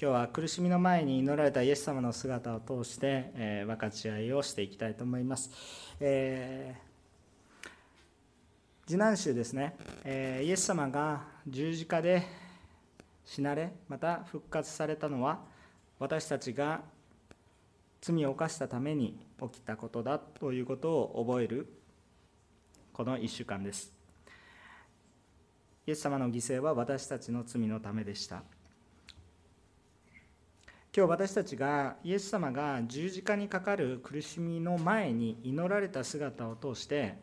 今日は苦しみの前に祈られたイエス様の姿を通して、えー、分かち合いをしていきたいと思います。えー、次男集ですね、えー、イエス様が十字架で死なれ、また復活されたのは、私たちが罪を犯したために起きたことだということを覚えるこの1週間です。イエス様の犠牲は私たちの罪のためでした。今日私たちがイエス様が十字架にかかる苦しみの前に祈られた姿を通して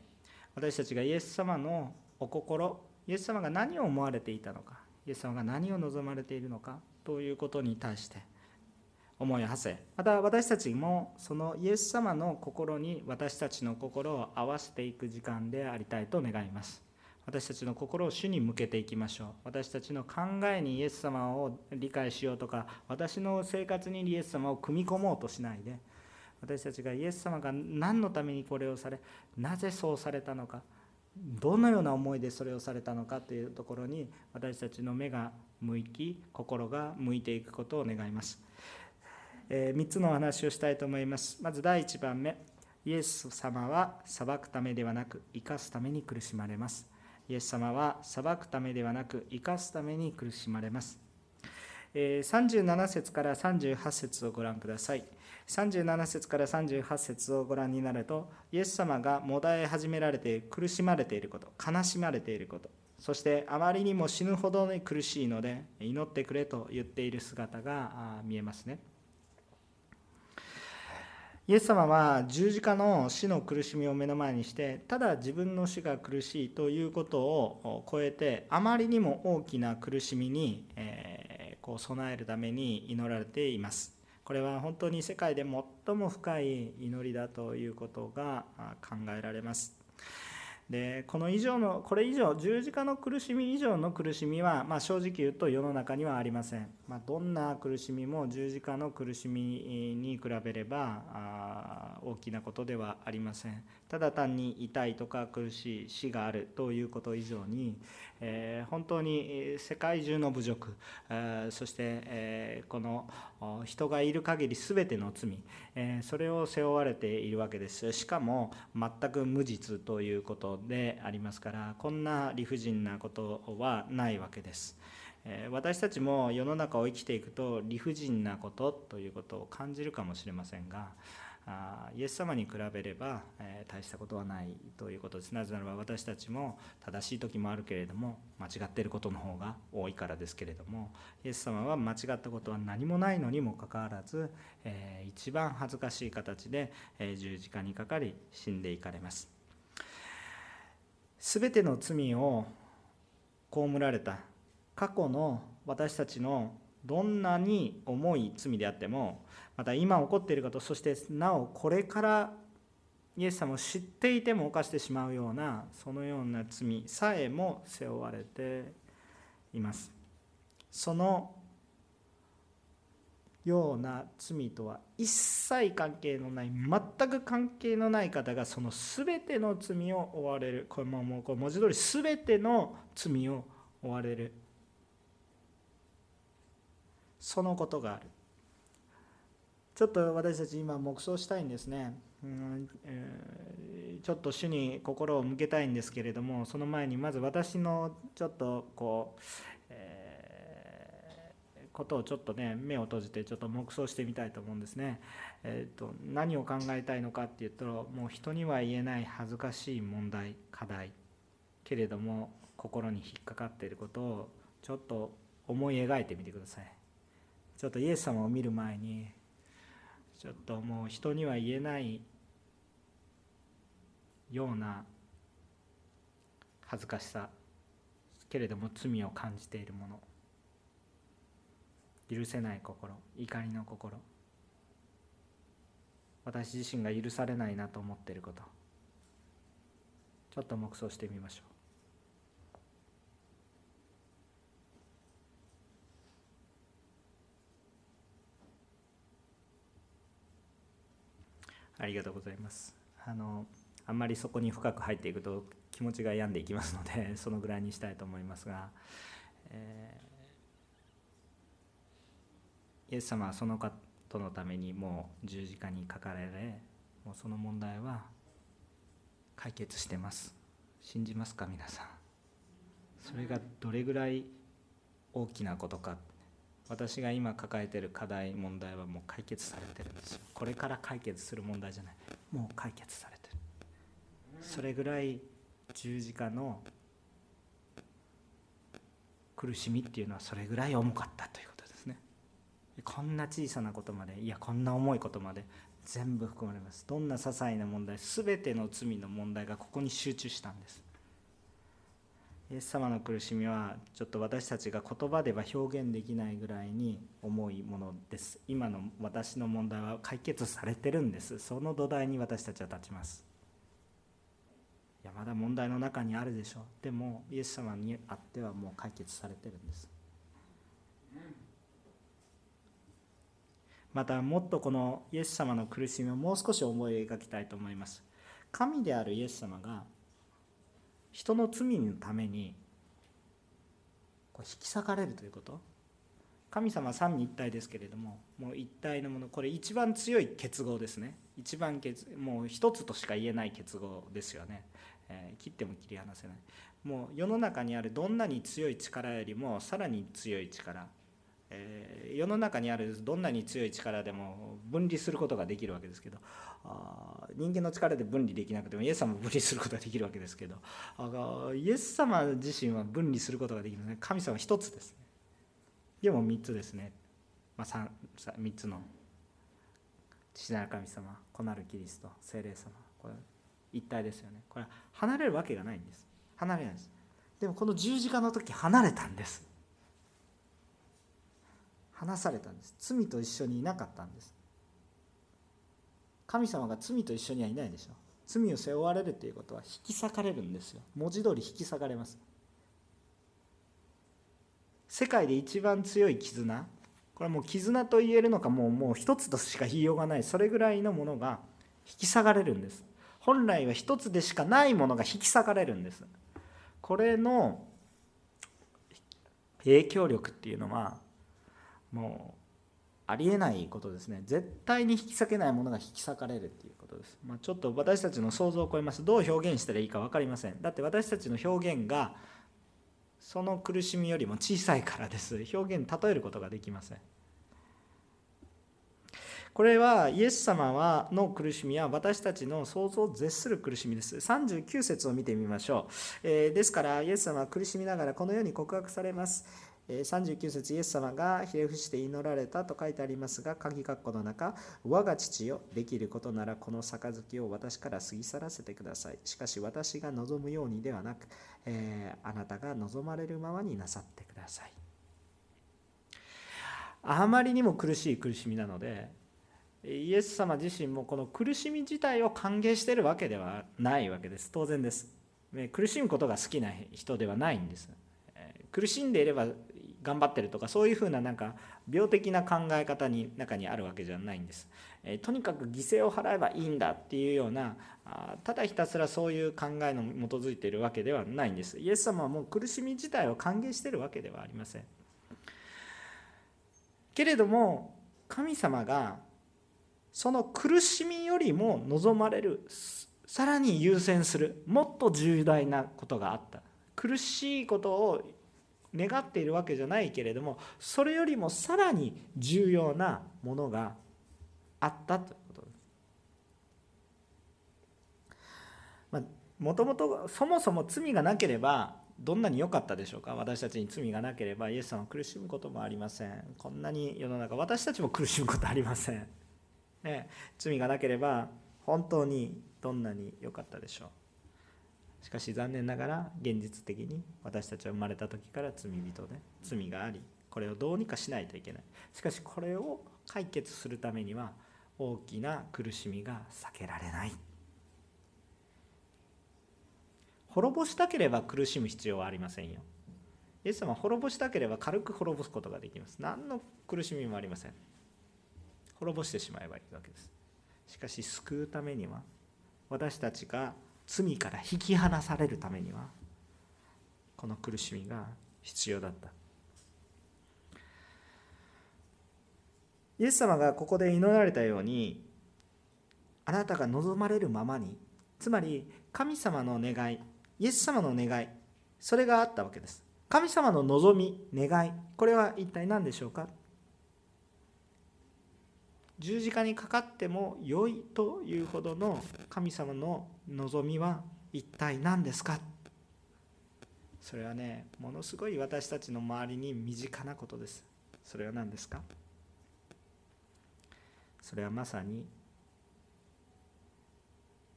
私たちがイエス様のお心イエス様が何を思われていたのかイエス様が何を望まれているのかということに対して思いを馳せまた私たちもそのイエス様の心に私たちの心を合わせていく時間でありたいと願います。私たちの心を主に向けていきましょう。私たちの考えにイエス様を理解しようとか私の生活にイエス様を組み込もうとしないで私たちがイエス様が何のためにこれをされなぜそうされたのかどのような思いでそれをされたのかというところに私たちの目が向き心が向いていくことを願います、えー、3つのお話をしたいと思います。まず第1番目。イエス様は裁くためではなく生かすために苦しまれます。イエス様は裁くためではなく生かすために苦しまれます。37節から38節をご覧ください。37節から38節をご覧になると、イエス様がもだえ始められて苦しまれていること、悲しまれていること、そしてあまりにも死ぬほどに苦しいので、祈ってくれと言っている姿が見えますね。イエス様は十字架の死の苦しみを目の前にしてただ自分の死が苦しいということを超えてあまりにも大きな苦しみに、えこう備えるために祈られています。これは本当に世界で最も深い祈りだということが考えられます。でこの以上のこれ以上十字架の苦しみ以上の苦しみは、まあ、正直言うと世の中にはありません、まあ、どんな苦しみも十字架の苦しみに比べればあ大きなことではありません。ただ単に痛いとか苦しい死があるということ以上に、えー、本当に世界中の侮辱、えー、そして、えー、この人がいる限り全ての罪、えそれを背負われているわけですしかも全く無実ということでありますからこんな理不尽なことはないわけです。私たちも世の中を生きていくと理不尽なことということを感じるかもしれませんがイエス様に比べれば、え、大したことはないということです。なぜならば私たちも正しい時もあるけれども間違っていることの方が多いからですけれどもイエス様は間違ったことは何もないのにもかかわらず、え、一番恥ずかしい形で、え、十字架にかかり死んでいかれます。全ての罪を被られた過去の私たちのどんなに重い罪であってもまた今起こっていることそしてなおこれからイエス様を知っていても犯してしまうようなそのような罪さえも背負われています。そのような罪とは一切関係のない全く関係のない方がその全ての罪を負われる。これももうこれ文字通り全ての罪を負われる。そのことがある。ちょっと私たち今黙想したいんですね、うんえー、ちょっと主に心を向けたいんですけれどもその前にまず私のちょっとこう、えー、ことをちょっとね目を閉じてちょっと黙想してみたいと思うんですね、えーと、何を考えたいのかっていうともう人には言えない恥ずかしい問題課題。けれども心に引っかかっていることをちょっと思い描いてみてください。ちょっとイエス様を見る前にちょっともう人には言えないような恥ずかしさけれども罪を感じているもの。許せない心怒りの心。私自身が許されないなと思っていること。ちょっと黙想してみましょう。ありがとうございます。あのあんまりそこに深く入っていくと気持ちが病んでいきますので そのぐらいにしたいと思いますが、えイエス様はその方のためにもう十字架にかかられもうその問題は解決してます。信じますか皆さん。それがどれぐらい大きなことか。私が今抱えてる課題問題はもう解決されてるんですよ。これから解決する問題じゃない。もう解決されてる。それぐらい十字架の苦しみっていうのはそれぐらい重かったということですね。こんな小さなことまでいやこんな重いことまで全部含まれます。どんな些細な問題全ての罪の問題がここに集中したんです。イエス様の苦しみはちょっと私たちが言葉では表現できないぐらいに重いものです。今の私の問題は解決されてるんです。その土台に私たちは立ちます。いやまだ問題の中にあるでしょう。でもイエス様にあってはもう解決されてるんです。またもっとこのイエス様の苦しみをもう少し思い描きたいと思います。神であるイエス様が人の罪のためにこう引き裂かれるということ。神様は三位一体ですけれどももう一体のものこれ一番強い結合ですね。一番結もう一つとしか言えない結合ですよね、えー、切っても切り離せない。もう世の中にあるどんなに強い力よりもさらに強い力。え、世の中にあるどんなに強い力でも分離することができるわけですけどあ人間の力で分離できなくてもイエス様も分離することができるわけですけどイエス様自身は分離することができるね神様は一つですね。でも3つですね、まあ3、3, つの父なる神様子なるキリスト聖霊様これ一体ですよね。これは離れるわけがないんです。離れないです。でもこの十字架の時離れたんです。離されたんです。罪と一緒にいなかったんです。神様が罪と一緒にはいないでしょ。罪を背負われるということは引き裂かれるんですよ。文字通り引き裂かれます。世界で一番強い絆。これはもう絆と言えるのかもうもう一つとしか言いようがない。それぐらいのものが引き裂かれるんです。本来は一つでしかないものが引き裂かれるんです。これの影響力っていうのはもうありえないことですね。絶対に引き裂けないものが引き裂かれるっていうことです、まあ、ちょっと私たちの想像を超えます。どう表現したらいいか分かりません。だって私たちの表現がその苦しみよりも小さいからです。表現例えることができません。これはイエス様はの苦しみは私たちの想像を絶する苦しみです。39節を見てみましょう、えー、ですからイエス様は苦しみながらこのように告白されます。39節イエス様がひれ伏して祈られたと書いてありますが鍵括弧の中我が父よできることならこの杯を私から過ぎ去らせてください。しかし私が望むようにではなく、えー、あなたが望まれるままになさってください。あまりにも苦しい苦しみなのでイエス様自身もこの苦しみ自体を歓迎しているわけではないわけです。当然です。苦しむことが好きな人ではないんです。苦しんでいれば頑張ってるとかそういうふうななんか病的な考え方に中にあるわけじゃないんです、えとにかく犠牲を払えばいいんだっていうようなあただひたすらそういう考えの基づいているわけではないんです。イエス様はもう苦しみ自体を歓迎してるわけではありません。けれども神様がその苦しみよりも望まれるさらに優先するもっと重大なことがあった。苦しいことを願っているわけじゃないけれどもそれよりもさらに重要なものがあったということです。もともとそもそも罪がなければどんなに良かったでしょうか？私たちに罪がなければイエス様は苦しむこともありません。こんなに世の中私たちも苦しむことありません、ね、罪がなければ本当にどんなに良かったでしょう？しかし残念ながら現実的に私たちは生まれた時から罪人で罪がありこれをどうにかしないといけない。しかしこれを解決するためには大きな苦しみが避けられない。滅ぼしたければ苦しむ必要はありませんよ。イエス様は滅ぼしたければ軽く滅ぼすことができます。何の苦しみもありません。滅ぼしてしまえばいいわけです。しかし救うためには私たちが罪から引き離されるためにはこの苦しみが必要だった。イエス様がここで祈られたようにあなたが望まれるままにつまり神様の願いイエス様の願いそれがあったわけです。神様の望み願いこれは一体何でしょうか？十字架にかかっても良いというほどの神様の望みは一体何ですか？それはねものすごい私たちの周りに身近なことです。それは何ですか？それはまさに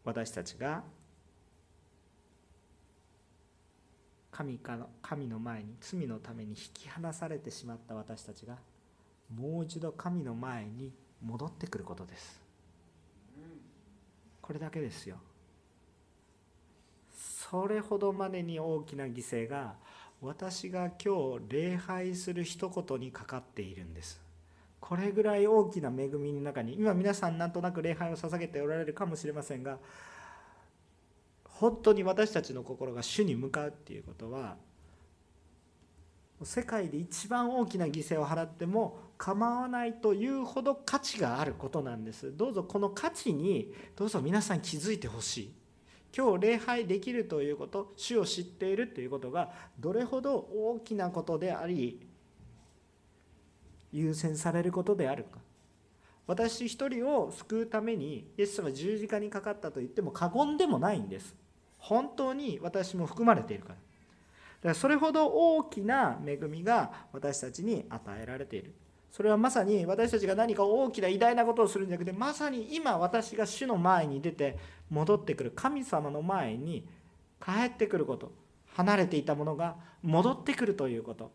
私たちが神かの神の前に罪のために引き離されてしまった私たちがもう一度神の前に戻ってくることです。これだけですよ。それほどまでに大きな犠牲が私が今日礼拝する一言にかかっているんです。これぐらい大きな恵みの中に今皆さんなんとなく礼拝を捧げておられるかもしれませんが本当に私たちの心が主に向かうっていうことは世界で一番大きな犠牲を払っても構わないというほど価値があることなんです。どうぞこの価値にどうぞ皆さん気づいてほしい。今日礼拝できるということ主を知っているということがどれほど大きなことであり優先されることであるか。私一人を救うためにイエス様十字架にかかったと言っても過言でもないんです。本当に私も含まれているから。らそれほど大きな恵みが私たちに与えられている。それはまさに私たちが何か大きな偉大なことをするんじゃなくてまさに今私が主の前に出て戻ってくる。神様の前に帰ってくること。離れていたものが戻ってくるということ。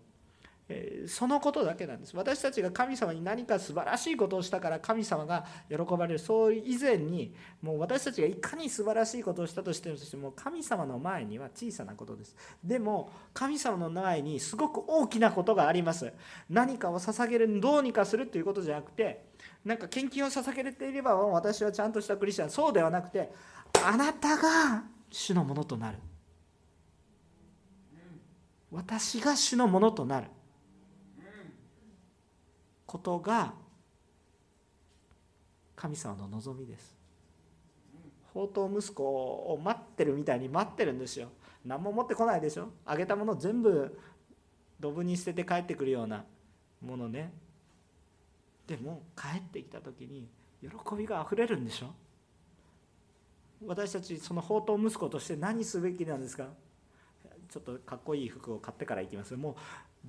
そのことだけなんです。私たちが神様に何か素晴らしいことをしたから神様が喜ばれる。そう以前にもう私たちがいかに素晴らしいことをしたとしても神様の前には小さなことです。でも神様の前にすごく大きなことがあります。何かを捧げるどうにかするということじゃなくてなんか献金を捧げていれば私はちゃんとしたクリスチャンそうではなくてあなたが主のものとなる。私が主のものとなる。ことが神様の望みです。宝刀息子を待ってるみたいに待ってるんですよ。何も持ってこないでしょ。あげたもの全部ドブに捨てて帰ってくるようなものね。でも帰ってきた時に喜びがあふれるんでしょ。私たちその宝刀息子として何すべきなんですか。ちょっとかっこいい服を買ってから行きます。もう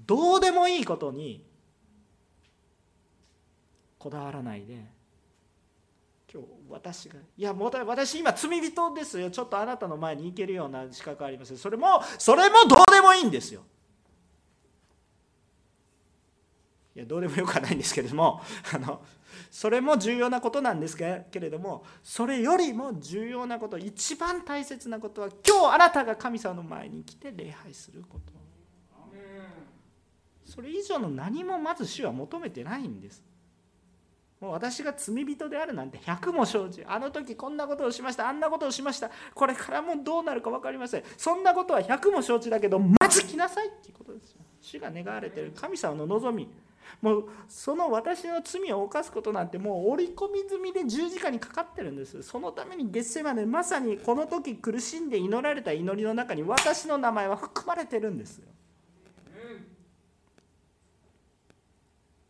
どうでもいいことにこだわらないで。今日私がいやもう私今罪人ですよ。ちょっとあなたの前に行けるような資格ありますそれもそれもどうでもいいんですよ。いやどうでもよくはないんですけれども あのそれも重要なことなんですけれどもそれよりも重要なこと一番大切なことは今日あなたが神様の前に来て礼拝すること。それ以上の何もまず主は求めてないんです。もう私が罪人であるなんて100も承知。あの時こんなことをしました。あんなことをしました。これからもどうなるか分かりません。そんなことは100も承知だけどまず来なさいっていうことですよ。主が願われている。神様の望み。もうその私の罪を犯すことなんてもう織り込み済みで十字架にかかってるんです。そのために月世までまさにこの時苦しんで祈られた祈りの中に私の名前は含まれてるんですよ。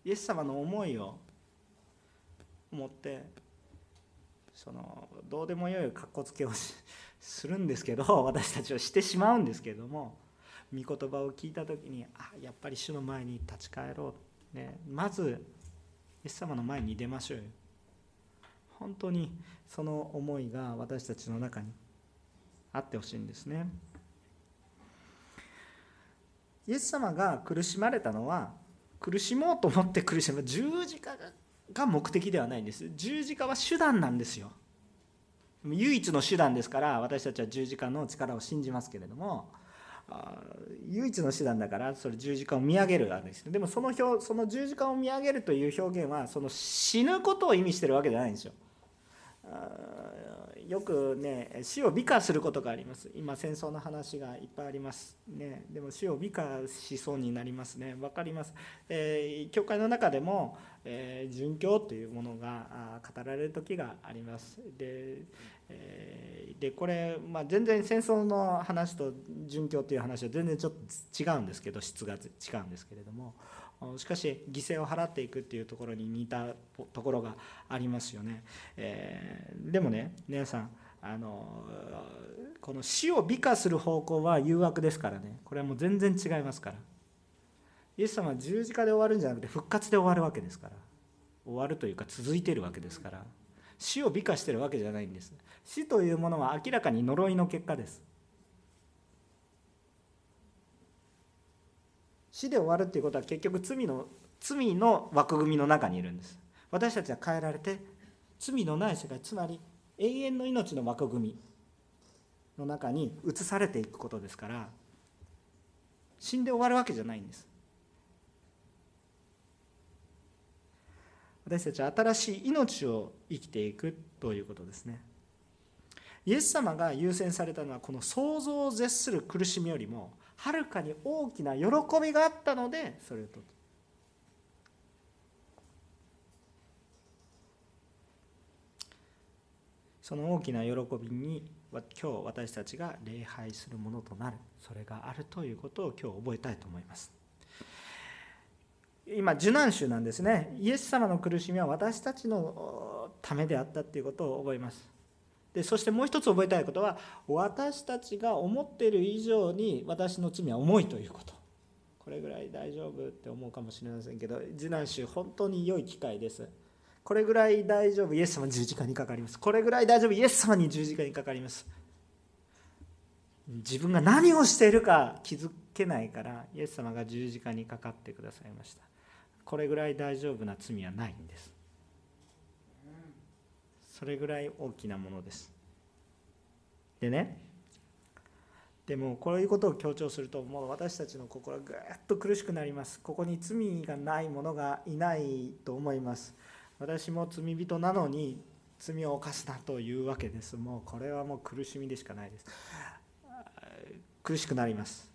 イエス様の思いを思ってそのどうでもよい格好つけをするんですけど 私たちはしてしまうんですけれども御言葉を聞いた時にあやっぱり主の前に立ち返ろう、ね、まずイエス様の前に出ましょうよ。本当にその思いが私たちの中にあってほしいんですね。イエス様が苦しまれたのは苦しもうと思って苦しむ十字架がが目的ではないんです。十字架は手段なんですよ。唯一の手段ですから私たちは十字架の力を信じますけれども唯一の手段だからそれ十字架を見上げるわけですでもその表その十字架を見上げるという表現はその死ぬことを意味してるわけじゃないんですよ。よくね死を美化することがあります。今戦争の話がいっぱいありますね。でも死を美化しそうになりますね。分かります、えー、教会の中でも、えー、教というものが語られる時があります。で,、えー、でこれ、まあ、全然戦争の話と殉教という話は全然ちょっと違うんですけど質が違うんですけれども。しかし犠牲を払っていくっていうところに似たところがありますよね、えー、でもね皆さんあのこの死を美化する方向は誘惑ですからね。これはもう全然違いますから。イエス様は十字架で終わるんじゃなくて復活で終わるわけですから。終わるというか続いているわけですから。死を美化してるわけじゃないんです。死というものは明らかに呪いの結果です。死で終わるっていうことは結局罪の罪の枠組みの中にいるんです。私たちは変えられて罪のない世界つまり永遠の命の枠組みの中に移されていくことですから死んで終わるわけじゃないんです。私たちは新しい命を生きていくということですね。イエス様が優先されたのはこの想像を絶する苦しみよりもはるかに大きな喜びがあったのでそれをとその大きな喜びに今日私たちが礼拝するものとなる。それがあるということを今日覚えたいと思います。今受難週なんですね。イエス様の苦しみは私たちのためであったということを覚えます。でそしてもう一つ覚えたいことは私たちが思っている以上に私の罪は重いということ。これぐらい大丈夫って思うかもしれませんけど受難週本当に良い機会です。これぐらい大丈夫イエス様十字架にかかります。これぐらい大丈夫イエス様に十字架にかかります。自分が何をしているか気づけないからイエス様が十字架にかかってくださいました。これぐらい大丈夫な罪はないんです。それぐらい大きなものです。でねでもこういうことを強調するともう私たちの心はぐっと苦しくなります。ここに罪がない者がいないと思います。私も罪人なのに罪を犯すなというわけです。もうこれはもう苦しみでしかないです。苦しくなります。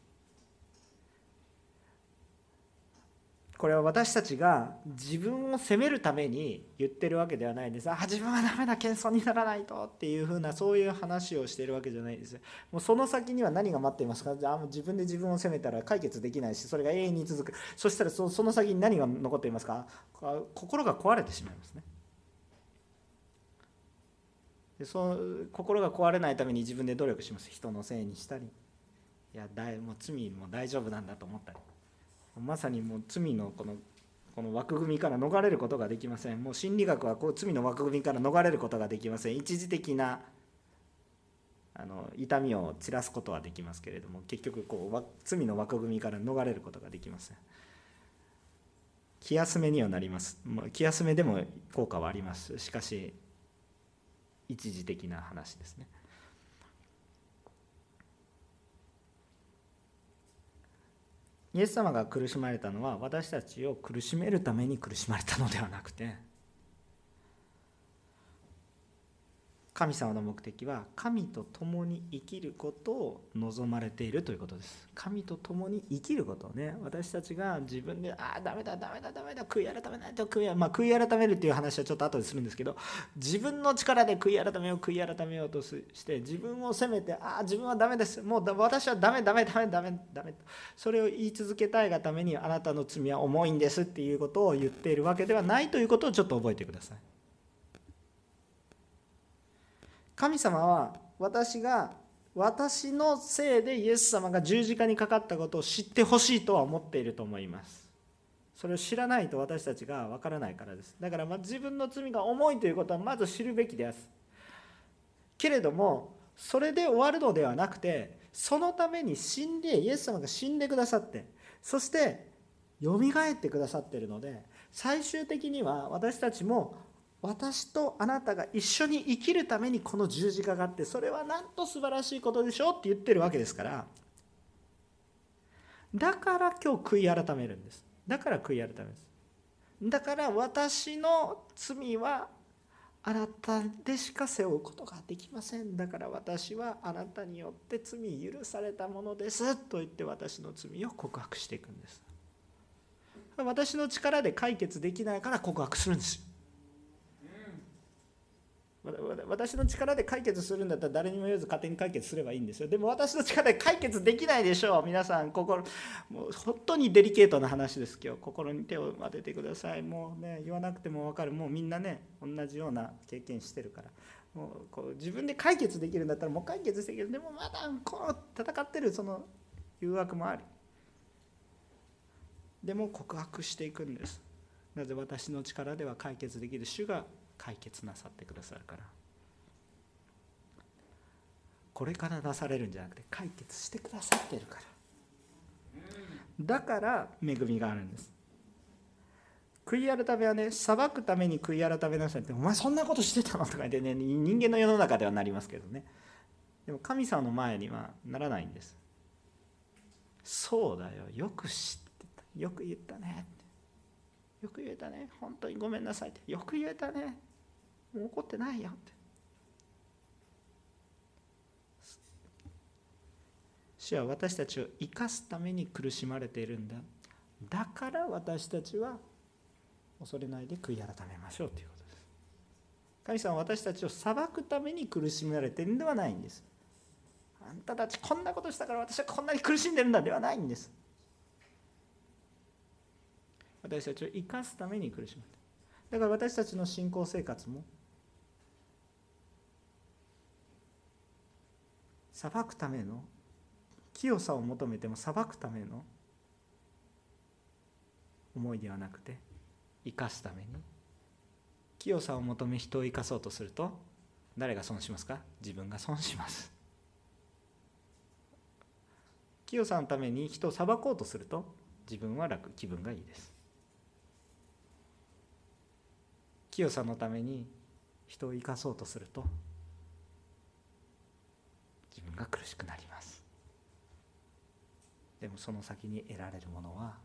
これは私たちが自分を責めるために言ってるわけではないんです。あ自分はダメだ謙遜にならないとっていうふうなそういう話をしてるわけじゃないです。もうその先には何が待っていますか？じゃあもう自分で自分を責めたら解決できないしそれが永遠に続く。そしたらその先に何が残っていますか？心が壊れてしまいますね。でそ心が壊れないために自分で努力します。人のせいにしたり。いやだいもう罪も大丈夫なんだと思ったり。まさにもう罪のこのこの枠組みから逃れることができません。もう心理学はこう罪の枠組みから逃れることができません。一時的なあの痛みを散らすことはできますけれども結局こう罪の枠組みから逃れることができません。気休めにはなります。気休めでも効果はあります。しかし一時的な話ですね。イエス様が苦しまれたのは私たちを苦しめるために苦しまれたのではなくて神様の目的は神と共に生きることを望まれているということです。神と共に生きることをね私たちが自分でああダメだダメだダメだ悔い改めないと悔い,、まあ、悔い改めるっていう話はちょっと後でするんですけど自分の力で悔い改めよう悔い改めようとして自分を責めてああ自分はダメです。もう私はダメダメダメダメダメ。それを言い続けたいがためにあなたの罪は重いんですっていうことを言っているわけではないということをちょっと覚えてください。神様は私が私のせいでイエス様が十字架にかかったことを知ってほしいとは思っていると思います。それを知らないと私たちがわからないからです。だからま自分の罪が重いということはまず知るべきです。けれどもそれで終わるのではなくてそのために死んでイエス様が死んでくださってそしてよみがえってくださっているので最終的には私たちも私とあなたが一緒に生きるためにこの十字架があってそれはなんと素晴らしいことでしょうって言ってるわけですからだから今日悔い改めるんです。だから悔い改めます。だから私の罪はあなたでしか背負うことができません。だから私はあなたによって罪許されたものです。と言って私の罪を告白していくんです。私の力で解決できないから告白するんですよ。私の力で解決するんだったら誰にも言わず勝手に解決すればいいんですよ。でも私の力で解決できないでしょう。皆さん心もう本当にデリケートな話です。今日心に手を当ててください。もうね言わなくても分かる。もうみんなね同じような経験してるから。もうこう自分で解決できるんだったらもう解決できる。でもまだこう戦ってるその誘惑もあり。でも告白していくんです。なぜ私の力では解決できる？主が解決なさってくださるから。これから出されるんじゃなくて解決してくださってるから。だから恵みがあるんです。悔い改めはね裁くために悔い改めなさいってお前そんなことしてたのとか言ってね人間の世の中ではなりますけどね。でも神様の前にはならないんです。そうだよ。よく知ってた。よく言ったねよく言えたね。本当にごめんなさいって。よく言えたね。もう怒ってないよって。主は私たちを生かすために苦しまれているんだ。だから私たちは恐れないで悔い改めましょうということです。神様は私たちを裁くために苦しめられているんではないんです。あんたたちこんなことしたから私はこんなに苦しんでるんだではないんです。私たちを生かすために苦しめてだから私たちの信仰生活も裁くための清さを求めても裁くための思いではなくて生かすために清さを求め人を生かそうとすると誰が損しますか？自分が損します。清さのために人を裁こうとすると自分は楽気分がいいです。清さのために人を生かそうとすると自分が苦しくなります。でもその先に得られるものは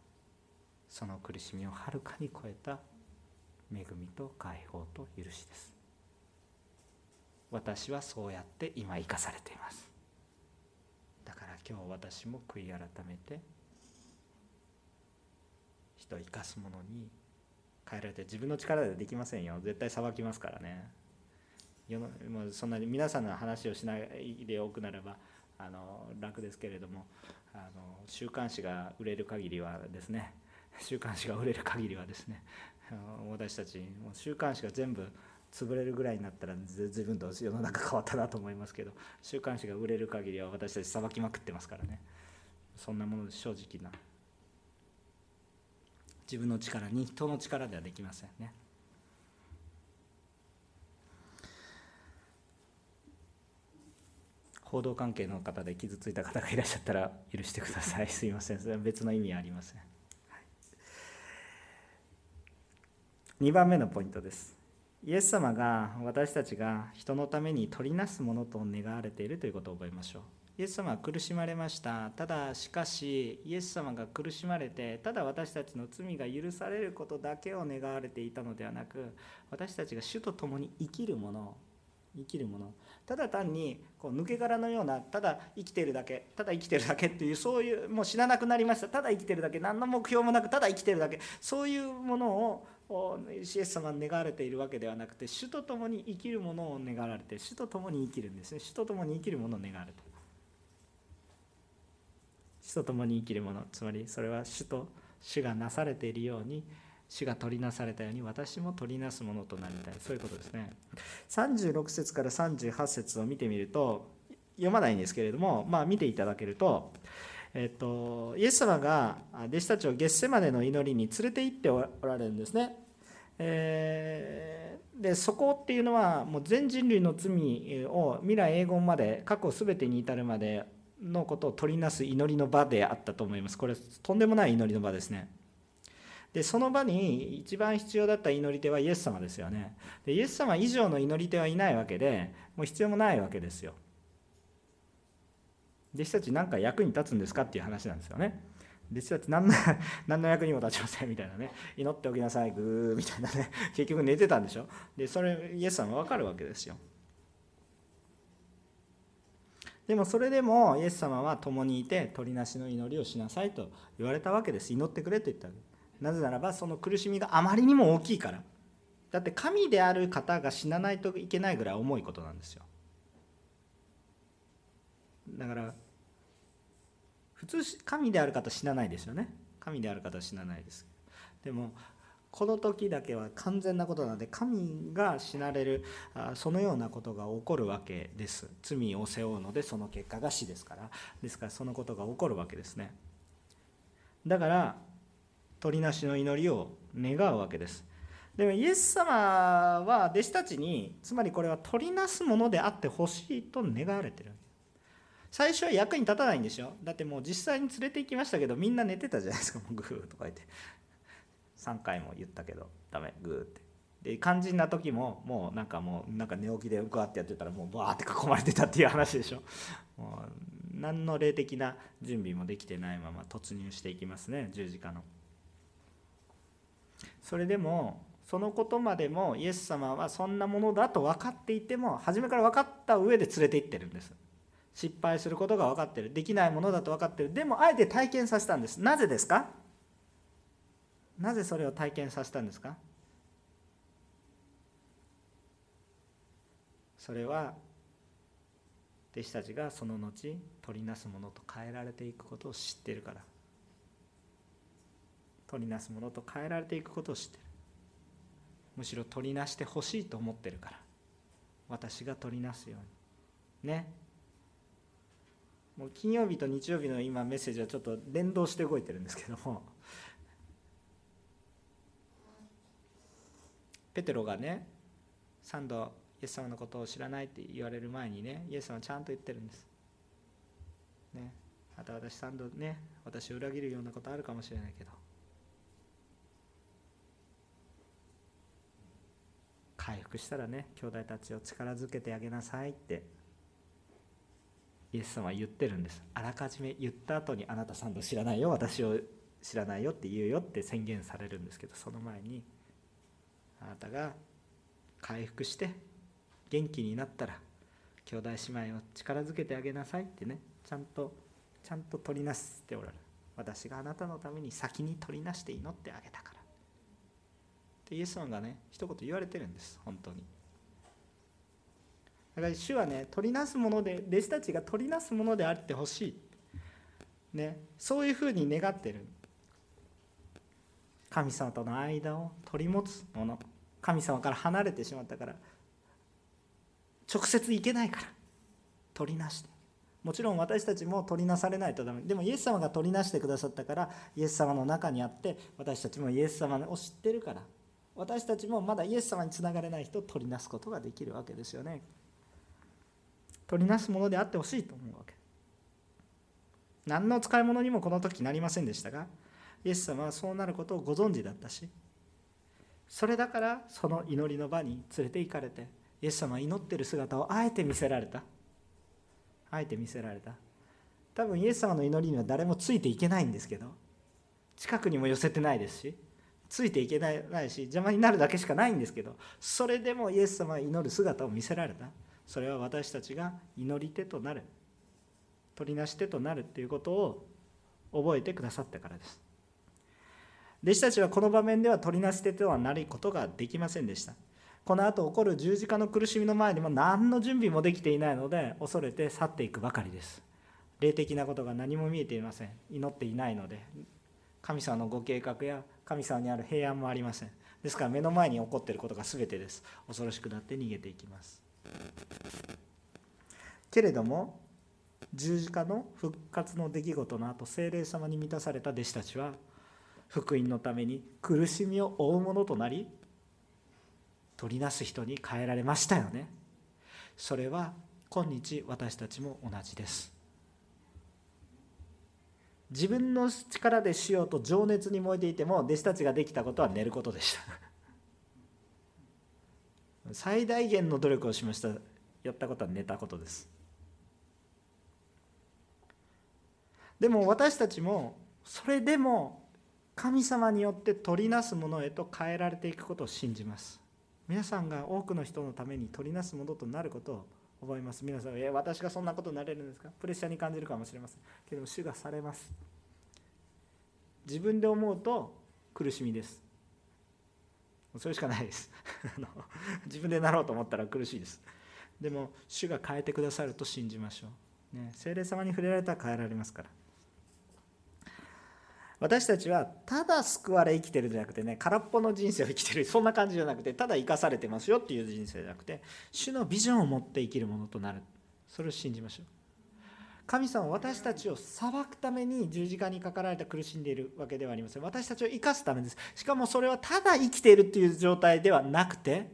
その苦しみをはるかに超えた恵みと解放と許しです。私はそうやって今生かされています。だから今日私も悔い改めて人を生かすものに変えられて自分の力でできませんよ。絶対裁きますからね。世のもうそんなに皆さんの話をしないでおくならばあの楽ですけれどもあの週刊誌が売れる限りはですね週刊誌が売れる限りはですね 私たちもう週刊誌が全部潰れるぐらいになったら随分と世の中変わったなと思いますけど週刊誌が売れる限りは私たちさばきまくってますからね。そんなもの正直な。自分の力に人の力ではできませんね。報道関係の方で傷ついた方がいらっしゃったら許してください。すいません。それは別の意味はありません、はい、2番目のポイントです。イエス様が私たちが人のために取りなすものと願われているということを覚えましょう。イエス様は苦しまれました。ただしかしイエス様が苦しまれてただ私たちの罪が許されることだけを願われていたのではなく私たちが主と共に生きるもの生きるもの。ただ単にこう抜け殻のようなただ生きてるだけただ生きてるだけっていうそういうもう死ななくなりました。ただ生きてるだけ。何の目標もなくただ生きてるだけ。そういうものをイエス様は願われているわけではなくて主と共に生きるものを願われて主と共に生きるんですね。主と共に生きるものを願われて。主と共に生きるもの。つまりそれは主と主がなされているように主が取りなされたように私も取りなすものとなりたい。そういうことですね。36節から38節を見てみると読まないんですけれどもまあ見ていただけるとえっと、イエス様が弟子たちを月世までの祈りに連れて行っておられるんですね。えー、でそこっていうのはもう全人類の罪を未来永言まで過去全てに至るまでのことを取りなす祈りの場であったと思います。これとんでもない祈りの場ですね。でその場に一番必要だった祈り手はイエス様ですよね。でイエス様以上の祈り手はいないわけでもう必要もないわけですよ。弟子たち何か役に立つんですかっていう話なんですよね。弟子たち何の何の役にも立ちませんみたいなね。祈っておきなさいグーみたいなね。結局寝てたんでしょ。でそれイエス様は分かるわけですよ。でもそれでもイエス様は共にいて鳥なしの祈りをしなさいと言われたわけです。祈ってくれと言ったわけ。ですなぜならばその苦しみがあまりにも大きいから。だって神である方が死なないといけないぐらい重いことなんですよ。だから普通神である方死なないですよね。神である方死なないですでもこの時だけは完全なことなので神が死なれるそのようなことが起こるわけです。罪を背負うのでその結果が死ですから。ですからそのことが起こるわけですね。だから鳥なしの祈りを願うわけです。でもイエス様は弟子たちにつまりこれは取りなすものであってほしいと願われてる最初は役に立たないんですよ。だってもう実際に連れて行きましたけどみんな寝てたじゃないですか。もうグーとか言って。3回も言ったけどダメグーって。で肝心な時ももうなんかもうなんか寝起きでうかってやってたらもうバーって囲まれてたっていう話でしょ。もう何の霊的な準備もできてないまま突入していきますね。十字架の。それでもそのことまでもイエス様はそんなものだと分かっていても初めから分かった上で連れて行ってるんです。失敗することが分かってる。できないものだと分かってる。でもあえて体験させたんです。なぜですか？なぜそれを体験させたんですか？それは弟子たちがその後取りなすものと変えられていくことを知っているから。取りなすものと変えられていくことを知ってる。むしろ取りなしてほしいと思ってるから。私が取りなすように。ね。もう金曜日と日曜日の今メッセージはちょっと連動して動いてるんですけども。ペテロがね3度イエス様のことを知らないって言われる前にねイエス様はちゃんと言ってるんです。ね。また私3度ね私を裏切るようなことあるかもしれないけど。回復したらね兄弟たちを力づけてあげなさいってイエス様は言ってるんです。あらかじめ言った後にあなた3度知らないよ私を知らないよって言うよって宣言されるんですけどその前にあなたが回復して元気になったら兄弟姉妹を力づけてあげなさいってねちゃんとちゃんと取りなしておられる。私があなたのために先に取りなして祈ってあげたから。でイエス様がね一言言われてるんです。本当に。だから主はね取りなすもので弟子たちが取りなすものであってほしい。ね。そういうふうに願ってる。神様との間を取り持つもの。神様から離れてしまったから。直接行けないから。取りなして。もちろん私たちも取りなされないとダメ。でもイエス様が取りなしてくださったからイエス様の中にあって私たちもイエス様を知ってるから。私たちもまだイエス様につながれない人を取りなすことができるわけですよね。取りなすものであってほしいと思うわけ。何の使い物にもこの時なりませんでしたがイエス様はそうなることをご存知だったしそれだからその祈りの場に連れて行かれてイエス様は祈ってる姿をあえて見せられた。あえて見せられた。多分イエス様の祈りには誰もついていけないんですけど近くにも寄せてないですしついていけないし邪魔になるだけしかないんですけどそれでもイエス様は祈る姿を見せられた。それは私たちが祈り手となる。取りなし手となるっていうことを覚えてくださったからです。弟子たちはこの場面では取りなし手とはなることができませんでした。この後起こる十字架の苦しみの前にも何の準備もできていないので恐れて去っていくばかりです。霊的なことが何も見えていません。祈っていないので神様のご計画や神様にある平安もありません。ですから目の前に起こっていることが全てです。恐ろしくなって逃げていきます。けれども十字架の復活の出来事の後精霊様に満たされた弟子たちは福音のために苦しみを負うものとなり取りなす人に変えられましたよね。それは今日私たちも同じです。自分の力でしようと情熱に燃えていても弟子たちができたことは寝ることでした。最大限の努力をしましたやったことは寝たことです。でも私たちもそれでも神様によって取りなすものへと変えられていくことを信じます。皆さんが多くの人のために取りなすものとなることを覚えます。皆さんえ私がそんなことになれるんですか？プレッシャーに感じるかもしれません。けども主がされます。自分で思うと苦しみです。それしかないです。自分でなろうと思ったら苦しいです。でも主が変えてくださると信じましょう、ね、聖霊様に触れられたら変えられますから。私たちはただ救われ生きてるんじゃなくてね空っぽの人生を生きてるそんな感じじゃなくてただ生かされてますよっていう人生じゃなくて主のビジョンを持って生きるものとなる。それを信じましょう。神様は私たちを裁くために十字架にかかられた苦しんでいるわけではありません。私たちを生かすためです。しかもそれはただ生きているっていう状態ではなくて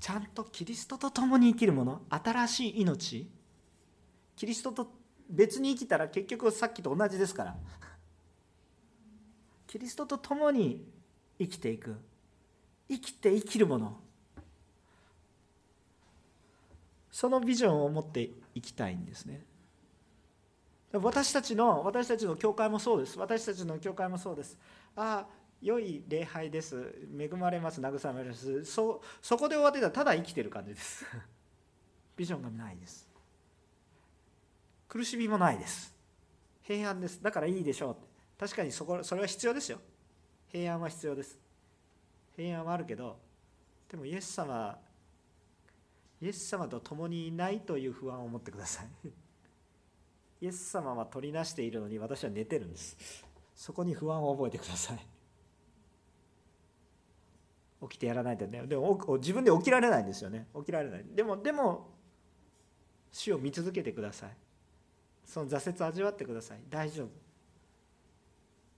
ちゃんとキリストと共に生きるもの新しい命。キリストと別に生きたら結局さっきと同じですから。キリストと共に生きていく。生きて生きるもの。そのビジョンを持っていきたいんですね。私たちの私たちの教会もそうです。私たちの教会もそうです。ああ良い礼拝です。恵まれます。慰めます。そそこで終わってたらただ生きてる感じです。ビジョンがないです。苦しみもないです。平安です。だからいいでしょう。確かにそこそれは必要ですよ。平安は必要です。平安はあるけどでもイエス様イエス様と共にいないという不安を持ってください。イエス様は取りなしているのに私は寝てるんです。そこに不安を覚えてください。起きてやらないとね。でも自分で起きられないんですよね。起きられない。でもでも死を見続けてください。その挫折味わってください。大丈夫。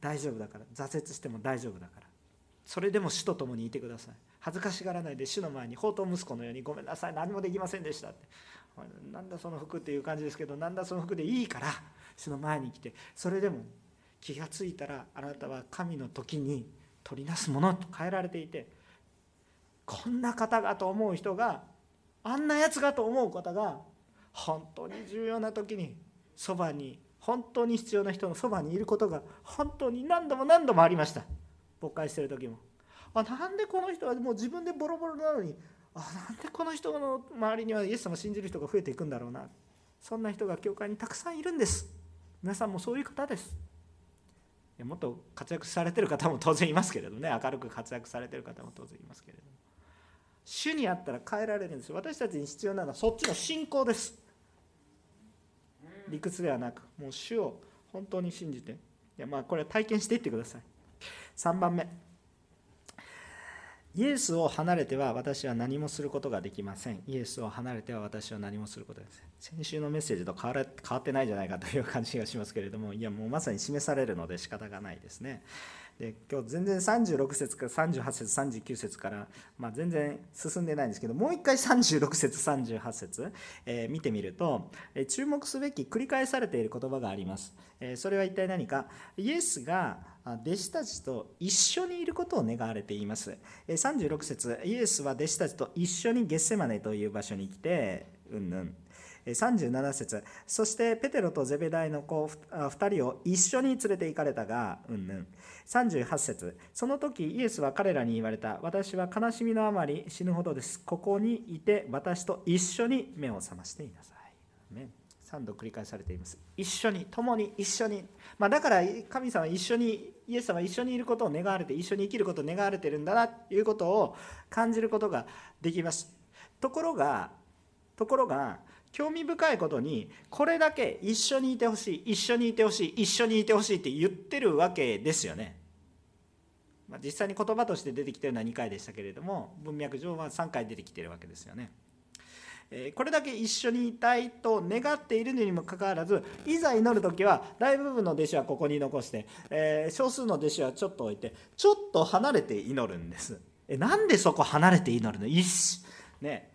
大丈夫だから。挫折しても大丈夫だから。それでも主と共にいてください。恥ずかしがらないで主の前に宝刀息子のようにごめんなさい。何もできませんでしたって。なんだその服っていう感じですけどなんだその服でいいから。主の前に来て。それでも気がついたらあなたは神の時に取りなすものと変えられていてこんな方がと思う人があんなやつがと思う方が本当に重要な時にそばに本当に必要な人のそばにいることが本当に何度も何度もありました。勃会してる時も。あなんでこの人はもう自分でボロボロなのにあなんでこの人の周りにはイエス様を信じる人が増えていくんだろうな。そんな人が教会にたくさんいるんです。皆さんもそういう方です。もっと活躍されてる方も当然いますけれどね。明るく活躍されてる方も当然いますけれども。主にあったら変えられるんです。私たちに必要なのはそっちの信仰です。理屈ではなくもう主を本当に信じていやまあこれは体験していってください3番目イエスを離れては私は何もすることができません。イエスを離れては私は何もすることです。先週のメッセージと変わ変わってないんじゃないかという感じがしますけれども、いやもうまさに示されるので仕方がないですね。で今日全然36節から38節39節から、まあ、全然進んでないんですけどもう一回36節38節、えー、見てみると、えー、注目すべき繰り返されている言葉があります、えー、それは一体何か？イエスが弟子たちと一緒にいることを願われています。36節イエスは弟子たちと一緒にゲッセマネという場所に来てうんうん。37節。そしてペテロとゼベダイの子2人を一緒に連れて行かれたがうんうん。38節。その時イエスは彼らに言われた。私は悲しみのあまり死ぬほどです。ここにいて私と一緒に目を覚ましていなさい、ね、3度繰り返されています。一緒に共に一緒に、まあ、だから神様一緒にイエス様は一緒にいることを願われて一緒に生きることを願われてるんだなということを感じることができます。ところがところが興味深いことにこれだけ一緒にいてほしい一緒にいてほしい一緒にいてほしいって言ってるわけですよね。まあ、実際に言葉として出てきてるのは2回でしたけれども文脈上は3回出てきてるわけですよね。これだけ一緒にいたいと願っているのにもかかわらずいざ祈る時は大部分の弟子はここに残して、えー、少数の弟子はちょっと置いてちょっと離れて祈るんですえなんでそこ離れて祈るの？一ね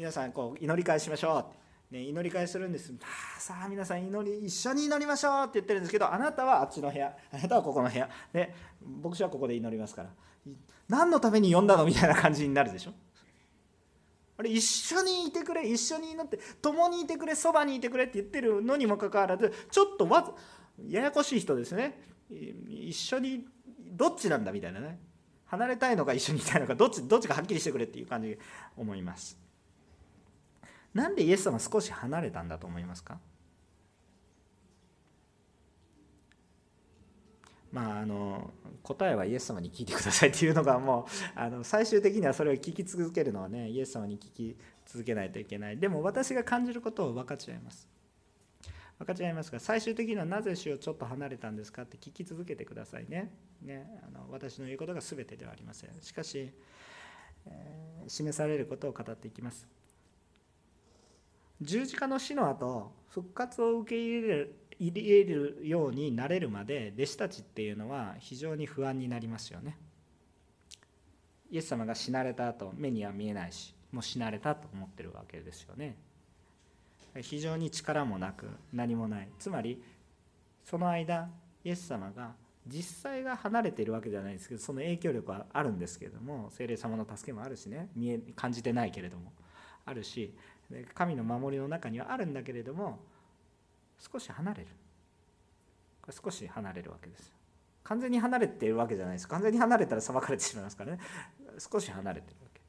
皆さんこう祈り返しましょうね、祈り返するんです。さあ皆さん祈り一緒に祈りましょうって言ってるんですけどあなたはあっちの部屋。あなたはここの部屋。で牧師はここで祈りますから何のために呼んだの？みたいな感じになるでしょあれ一緒にいてくれ。一緒に祈って共にいてくれ。そばにいてくれって言ってるのにもかかわらずちょっとわややこしい人ですね。一緒にどっちなんだ？みたいなね。離れたいのか一緒にいたいのかどっちどっちかはっきりしてくれっていう感じで思います。なんでイエス様少し離れたんだと思いますか？まあ、あの答えはイエス様に聞いてくださいっていうのがもうあの最終的にはそれを聞き続けるのはねイエス様に聞き続けないといけない。でも私が感じることを分かち合います。分かち合いますが最終的にはなぜ主をちょっと離れたんですかって聞き続けてくださいね。ねあの私の言うことが全てではありません。しかし、えー、示されることを語っていきます。十字架の死の後復活を受け入れる入れるようになれるまで弟子たちっていうのは非常に不安になりますよね。イエス様が死なれた後目には見えないしもう死なれたと思ってるわけですよね。非常に力もなく何もない。つまりその間イエス様が実際が離れているわけじゃないですけどその影響力はあるんですけれども精霊様の助けもあるしね見え感じてないけれどもあるし神の守りの中にはあるんだけれども少し離れる。これ少し離れるわけです完全に離れているわけじゃないです。完全に離れたら裁かれてしまいますからね。少し離れてるわけ。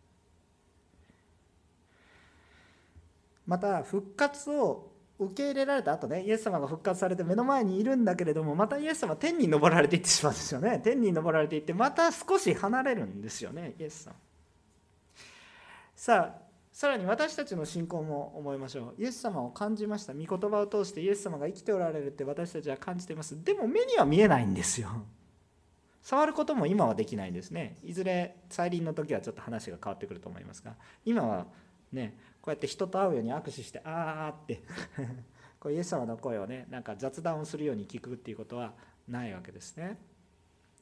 また復活を受け入れられた後ねイエス様が復活されて目の前にいるんだけれどもまたイエス様天に昇られていってしまうんですよね。天に昇られていってまた少し離れるんですよねイエス様。さあさらに私たちの信仰も思いましょう。イエス様を感じました。御言葉を通してイエス様が生きておられるって私たちは感じています。でも目には見えないんですよ。触ることも今はできないんですね。いずれ再臨の時はちょっと話が変わってくると思いますが。今はねこうやって人と会うように握手してああって。こうイエス様の声をねなんか雑談をするように聞くっていうことはないわけですね。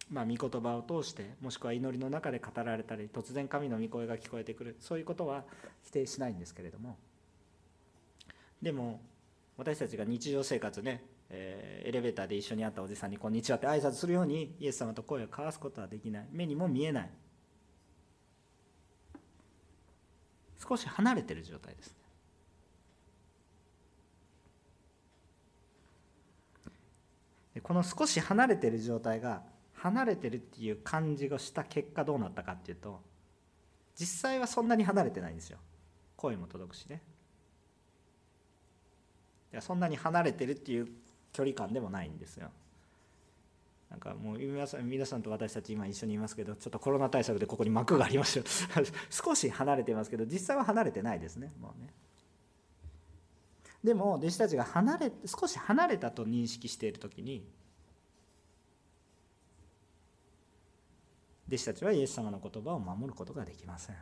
まあ、御言葉を通してもしくは祈りの中で語られたり突然神の御声が聞こえてくる。そういうことは否定しないんですけれども。でも私たちが日常生活ね、えー、エレベーターで一緒に会ったおじさんに「こんにちは」って挨拶するようにイエス様と声を交わすことはできない。目にも見えない。少し離れてる状態ですこの少し離れてる状態が離れてるっていう感じがした結果どうなったかっていうと実際はそんなに離れてないんですよ。声も届くしね。いやそんなに離れてるっていう距離感でもないんですよ。なんかもう皆さん皆さんと私たち今一緒にいますけどちょっとコロナ対策でここに幕がありますよ。少し離れてますけど実際は離れてないですね。もうね。でも弟子たちが離れ少し離れたと認識している時に弟子たちはイエス様の言葉を守ることができません。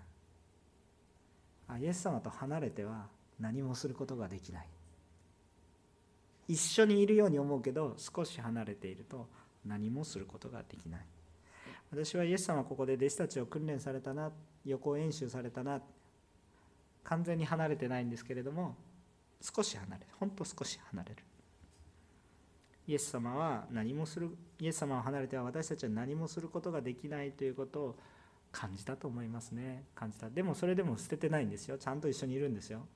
あイエス様と離れては何もすることができない。一緒にいるように思うけど少し離れていると何もすることができない。私はイエス様ここで弟子たちを訓練されたな予行演習されたな完全に離れてないんですけれども少し離れるほんと少し離れる。イエス様は何もするイエス様を離れては私たちは何もすることができないということを感じたと思いますね。感じた。でもそれでも捨ててないんですよ。ちゃんと一緒にいるんですよ。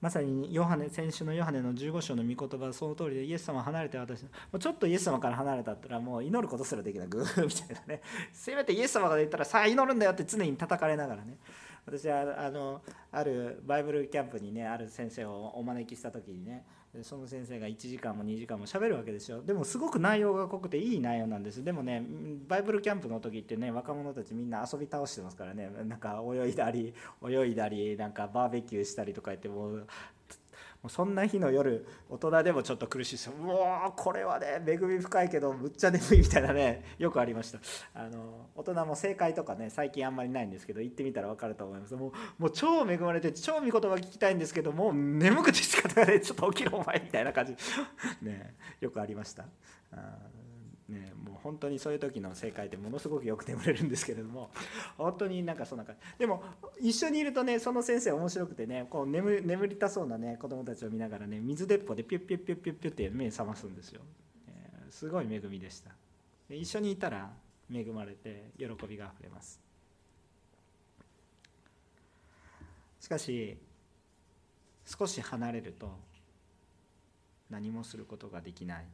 まさにヨハネ先週のヨハネの15章の御言葉はその通りでイエス様離れて私もちょっとイエス様から離れたったらもう祈ることすらできない。グーみたいなね。せめてイエス様が言ったらさあ祈るんだよって常に叩かれながらね。私はあのあるバイブルキャンプにねある先生をお招きした時にねその先生が1時間も2時間も喋るわけですよ。でもすごく内容が濃くていい内容なんです。でもねバイブルキャンプの時ってね若者たちみんな遊び倒してますからね。なんか泳いだり泳いだりなんかバーベキューしたりとか言ってもうもうそんな日の夜大人でもちょっと苦しいです。うわこれはね恵み深いけどむっちゃ眠いみたいなね よくありました。あの大人も正解とかね最近あんまりないんですけど行ってみたら分かると思います。もうもう超恵まれて超見言葉聞きたいんですけどもう眠くて仕方がねちょっと起きろお前みたいな感じ。ねよくありました。あね、もう本当にそういう時の正解ってものすごくよく眠れるんですけれども 本当になんかそんな感じ。でも一緒にいるとねその先生面白くてねこう眠眠りたそうなね子供たちを見ながらね水鉄砲でピュッピュッピュッピュッピュッって目覚ますんですよ、えー、すごい恵みでした。で一緒にいたら恵まれて喜びがあふれます。しかし少し離れると何もすることができない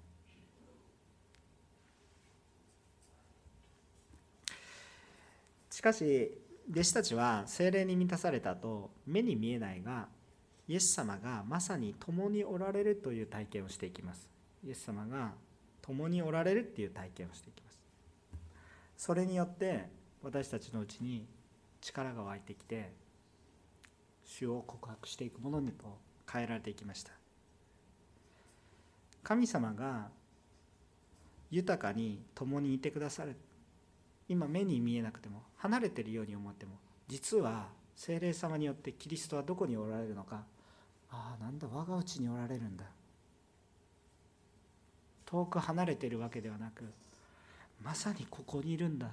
しかし弟子たちは精霊に満たされたと目に見えないがイエス様がまさに共におられるという体験をしていきます。イエス様が共におられるっていう体験をしていきます。それによって私たちのうちに力が湧いてきて主を告白していくものにと変えられていきました。神様が豊かに共にいてくださる。今目に見えなくても離れているように思っても実は精霊様によってキリストはどこにおられるのか。ああなんだ我が家におられるんだ。遠く離れているわけではなくまさにここにいるんだ。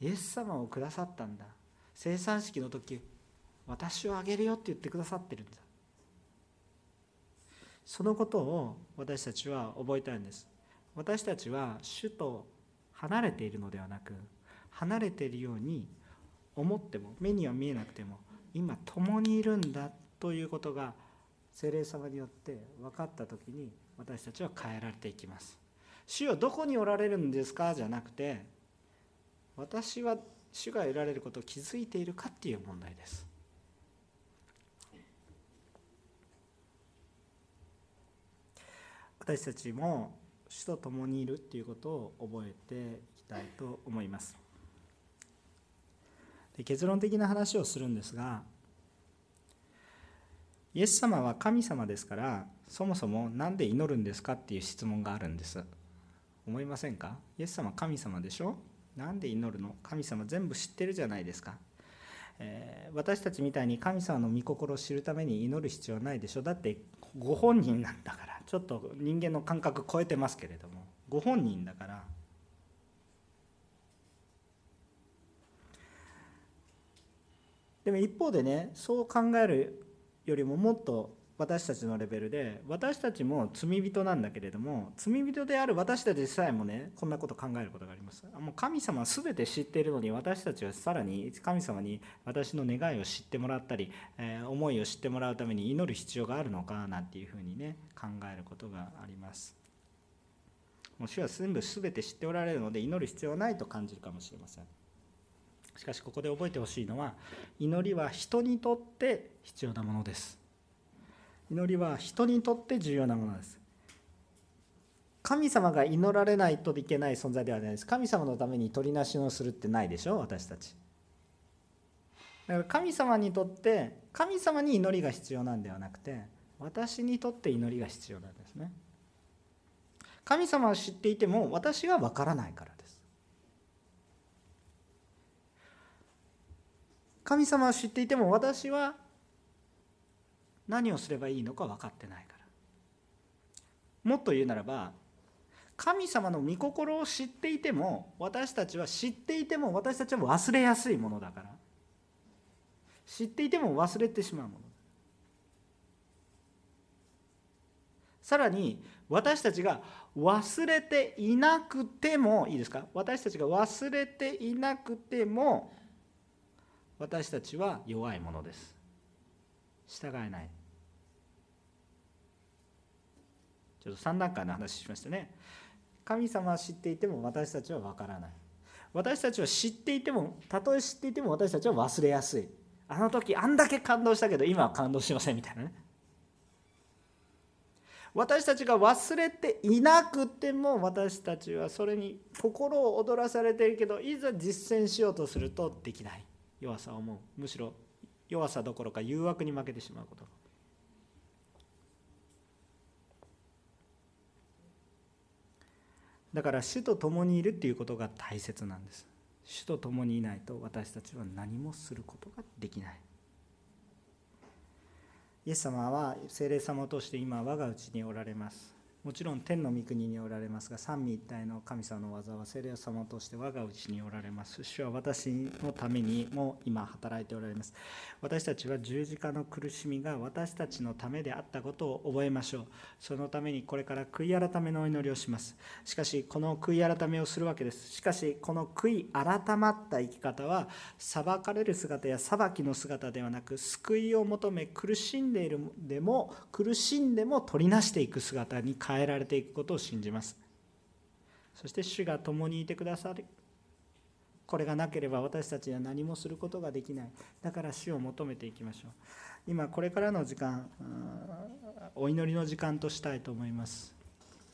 イエス様をくださったんだ。生産式の時私をあげるよって言ってくださってるんだ。そのことを私たちは覚えたいんです。私たちは主と離れているのではなく離れているように思っても目には見えなくても今共にいるんだということが精霊様によって分かった時に私たちは変えられていきます。主よどこにおられるんですか？じゃなくて私は主が得られることを気づいているかっていう問題です。私たちも主と共にいるっていうことを覚えていきたいと思います。で結論的な話をするんですがイエス様は神様ですからそもそも何で祈るんですかっていう質問があるんです。思いませんか？イエス様神様でしょ？なんで祈るの？神様全部知ってるじゃないですか、えー、私たちみたいに神様の御心を知るために祈る必要はないでしょ？だってご本人なんだからちょっと人間の感覚超えてますけれどもご本人だからでも一方でねそう考えるよりももっと私たちのレベルで私たちも罪人なんだけれども罪人である私たちさえもねこんなこと考えることがあります。もう神様は全て知っているのに私たちはさらに神様に私の願いを知ってもらったり、えー、思いを知ってもらうために祈る必要があるのかなんていうふうにね考えることがあります。もう主は全部全て知っておられるので祈る必要はないと感じるかもしれません。しかしここで覚えてほしいのは祈りは人にとって必要なものです。祈りは人にとって重要なものです。神様が祈られないといけない存在ではないです。神様のために取りなしをするってないでしょ？私たち。だから神様にとって神様に祈りが必要なんではなくて私にとって祈りが必要なんですね。神様を知っていても私は分からないからです。神様を知っていても私は何をすればいいのか分かってないから。もっと言うならば神様の御心を知っていても私たちは知っていても私たちは忘れやすいものだから。知っていても忘れてしまうものさらに私たちが忘れていなくてもいいですか？私たちが忘れていなくても私たちは弱いものです。従えない。ちょっと3段階の話しましたね。神様は知っていても私たちは分からない。私たちは知っていてもたとえ知っていても私たちは忘れやすい。あの時あんだけ感動したけど今は感動しませんみたいなね。私たちが忘れていなくても私たちはそれに心を躍らされているけどいざ実践しようとするとできない。弱さを思う。むしろ弱さどころか誘惑に負けてしまうこと。だから主と共にいるっていうことが大切なんです。主と共にいないと私たちは何もすることができない。イエス様は聖霊様として今我が家におられます。もちろん天の御国におられますが三位一体の神様の技は聖霊様として我が家におられます。主は私のためにも今働いておられます。私たちは十字架の苦しみが私たちのためであったことを覚えましょう。そのためにこれから悔い改めのお祈りをします。しかしこの悔い改めをするわけです。しかしこの悔い改まった生き方は裁かれる姿や裁きの姿ではなく救いを求め苦しんでいるでも苦しんでも取りなしていく姿に変変えられていくことを信じます。そして主が共にいてくださるこれがなければ私たちは何もすることができない。だから主を求めていきましょう。今これからの時間お祈りの時間としたいと思います。